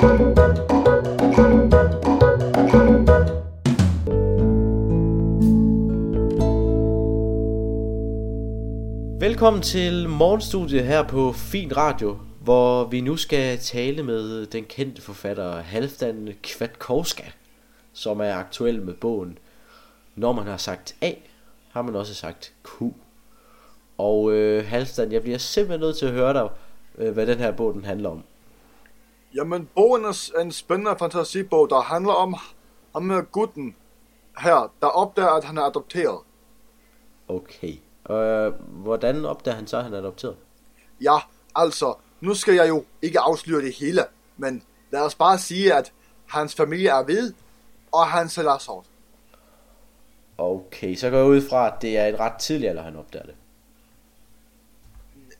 Velkommen til morgenstudiet her på Fin Radio, hvor vi nu skal tale med den kendte forfatter Halvdan Kvatkovska, som er aktuel med bogen Når man har sagt A, har man også sagt Q. Og øh, Halvdan, jeg bliver simpelthen nødt til at høre dig, øh, hvad den her bog den handler om. Jamen, bogen er en spændende fantasibog, der handler om ham med gutten her, der opdager, at han er adopteret. Okay. Øh, hvordan opdager han så, at han er adopteret? Ja, altså, nu skal jeg jo ikke afsløre det hele, men lad os bare sige, at hans familie er hvid, og han selv er sort. Okay, så går jeg ud fra, at det er en ret tidlig alder, han opdager det.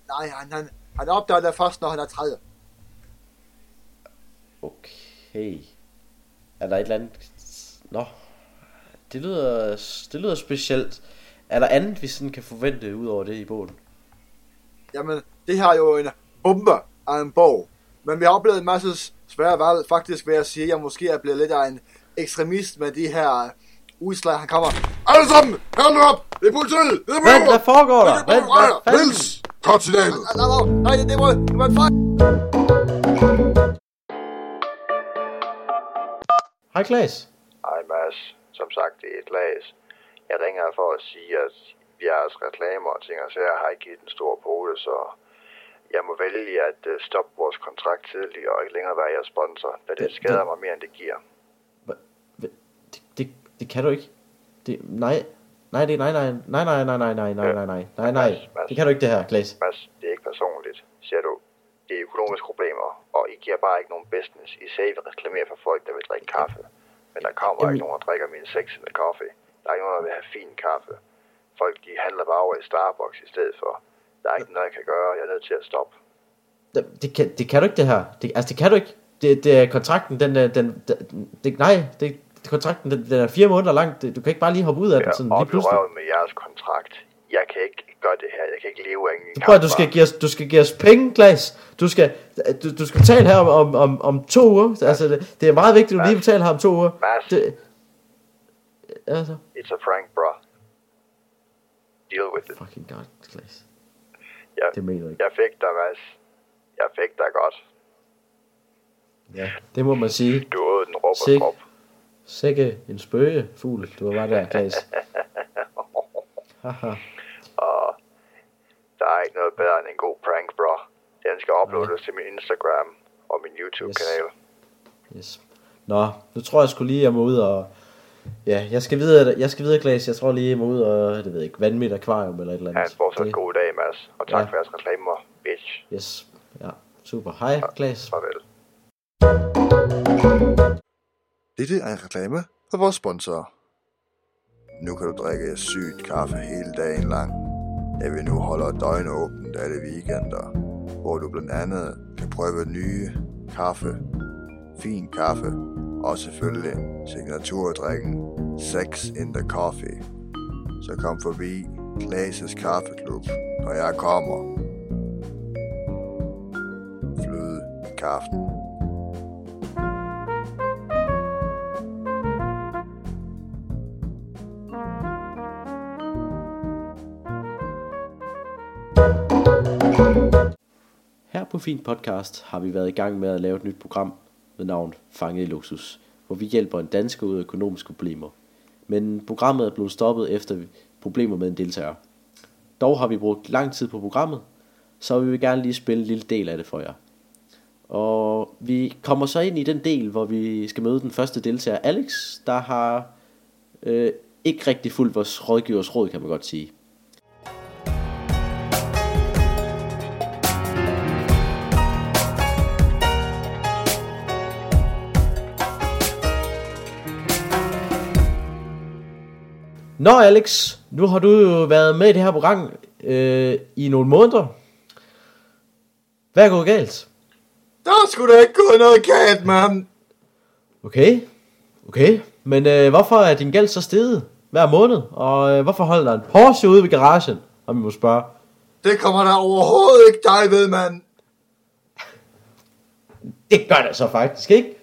Nej, han, han, han opdager det først, når han er 30. Okay. Er der et eller andet... Nå, det lyder, det lyder specielt. Er der andet, vi sådan kan forvente ud over det i bogen? Jamen, det her er jo en bombe af en bog. Men vi har oplevet en masse svære valg. Faktisk vil jeg sige, at jeg måske er blevet lidt af en ekstremist med de her udslag, han kommer. Alle sammen! Nu op! Det er politiet! Det er Hvad, hvad foregår der? Hvad, hvad fanden? Niels! Kort signalet! Nej, nej, nej, det var, det var en fejl! Hej Klaas. Hej Mads, som sagt det er Klaas. Jeg ringer for at sige, at jeres reklamer og ting og sager har ikke givet en stor pose, så jeg må vælge at øh, stoppe vores kontrakt tidligere og ikke længere være jeres sponsor, da det Det- skader det- mig mere end det giver. Det, det, det kan du ikke. Det, nej, nej, det, nej, nej, nej, nej, nej, nej, nej, nej, nej, nej, nej, nej. Det kan du ikke det her, Klaas. Mads, det er ikke personligt. Ser du, det er økonomiske problemer, og I giver bare ikke nogen business. I siger, I vil reklamere for folk, der vil drikke kaffe. Men der kommer Jamen- ikke nogen, der drikker min sexende kaffe. Der er ikke nogen, der vil have fin kaffe. Folk, de handler bare over i Starbucks i stedet for. Der er ikke noget, jeg kan gøre. Jeg er nødt til at stoppe. Det, det, kan, det kan du ikke det her. Det, altså det kan du ikke. Det, det er kontrakten, den, er- den, den det, nej, det, kontrakten, den, den er fire måneder lang. Du kan ikke bare lige hoppe ud af den Jeg sådan er lige pludselig. med jeres kontrakt. Jeg kan ikke gøre det her. Jeg kan ikke leve af en Prøv du skal give os, du skal give os penge, Klaas. Du skal, du, du skal betale her om, om, om, om to uger. Altså, det, det er meget vigtigt, at du lige betaler her om to uger. Mads, Det, altså, it's a prank, bro. Deal with it. fucking god, Klaas. Ja. Det mener jeg ikke. Jeg fik dig, Mads. Jeg fik dig godt. Ja, det må man sige. Du åd den råb Sik. Sikke en spøgefugl, du var der, Klaas. Haha. Og der er ikke noget bedre end en god prank, bro. Den skal uploades til min Instagram og min YouTube-kanal. Yes. Nå, nu tror jeg sgu lige, jeg må ud og... Ja, jeg skal videre, jeg skal videre, Klaas. Jeg tror lige, jeg må ud og, det ved jeg ikke, vande mit akvarium eller et eller andet. en fortsat Det- god dag, Mads. Og tak Ja. for jeres reklamer, bitch. Yes, ja, super. Hej, Klaas. Farvel. Dette er en reklame for vores sponsorer. Nu kan du drikke sygt kaffe hele dagen lang. Da vi nu holder døgnåbent alle weekender, hvor du blandt andet kan prøve nye kaffe, fin kaffe og selvfølgelig signaturdrikken Sex in the Coffee. Så kom forbi Klases Kaffeklub, når jeg kommer. Fløde i kaffen. Her på Fin Podcast har vi været i gang med at lave et nyt program med navn Fanget i Luksus, hvor vi hjælper en dansker ud af økonomiske problemer. Men programmet er blevet stoppet efter problemer med en deltager. Dog har vi brugt lang tid på programmet, så vi vil gerne lige spille en lille del af det for jer. Og vi kommer så ind i den del, hvor vi skal møde den første deltager, Alex, der har øh, ikke rigtig fulgt vores rådgivers råd, kan man godt sige. Nå Alex, nu har du jo været med i det her program øh, i nogle måneder. Hvad er gået galt? Der skulle da ikke gået noget galt, mand. Okay, okay. Men øh, hvorfor er din gæld så steget hver måned? Og øh, hvorfor holder der en Porsche ude ved garagen, om vi må spørge? Det kommer der overhovedet ikke dig ved, mand. Det gør det så faktisk, ikke?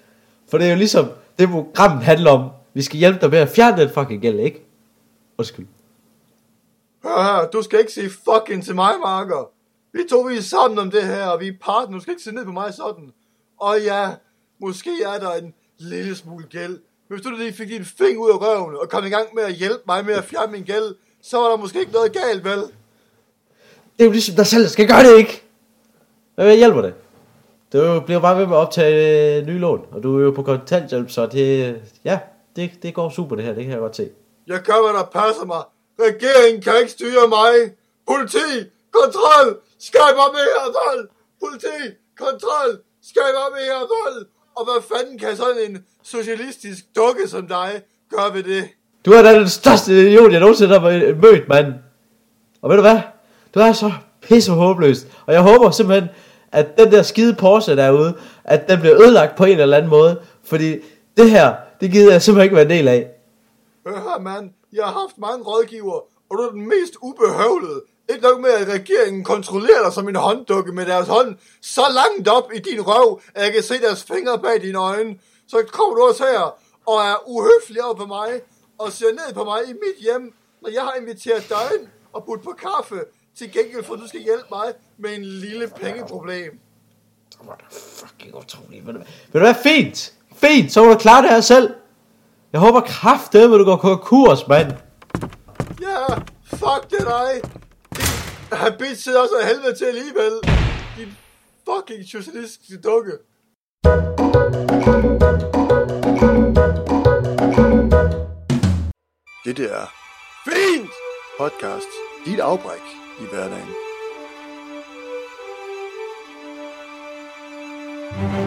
For det er jo ligesom, det program handler om, vi skal hjælpe dig med at fjerne den fucking gæld, ikke? Undskyld. Hør her, du skal ikke sige fucking til mig, Marker. Vi to vi er sammen om det her, og vi er partner. Du skal ikke se ned på mig sådan. Og ja, måske er der en lille smule gæld. Men hvis du lige fik din finger ud af røven og kom i gang med at hjælpe mig med at fjerne min gæld, så var der måske ikke noget galt, vel? Det er jo ligesom dig selv, der skal gøre det, ikke? Hvad hjælper det? Du bliver bare ved med at optage øh, nye lån, og du er jo på kontanthjælp, så det, ja, det, det går super det her, det kan jeg godt se. Jeg gør, hvad der passer mig. Regeringen kan ikke styre mig. Politi, kontrol, skaber mere vold. Politi, kontrol, skaber mere vold. Og hvad fanden kan sådan en socialistisk dukke som dig gøre ved det? Du er da den største idiot, jeg nogensinde har mødt, mand. Og ved du hvad? Du er så pisse håbløst. Og jeg håber simpelthen, at den der skide Porsche derude, at den bliver ødelagt på en eller anden måde. Fordi det her, det gider jeg simpelthen ikke være en del af. Hør mand, jeg har haft mange rådgiver, og du er den mest ubehøvlede. Ikke nok med, at regeringen kontrollerer dig som en hånddukke med deres hånd så langt op i din røv, at jeg kan se deres fingre bag dine øjne. Så kommer du også her og er uhøflig over på mig og ser ned på mig i mit hjem, når jeg har inviteret dig ind og budt på kaffe til gengæld for, at du skal hjælpe mig med en lille pengeproblem. Det var da fucking utroligt. Vil du være Fint. Fint. Så må du klare det her selv. Jeg håber kraftedet, at du går konkurs, mand. Ja, fuck det dig. Din habit sidder også af helvede til alligevel. Din fucking socialistiske dukke. Det der er fint podcast. Dit afbræk i hverdagen. thank you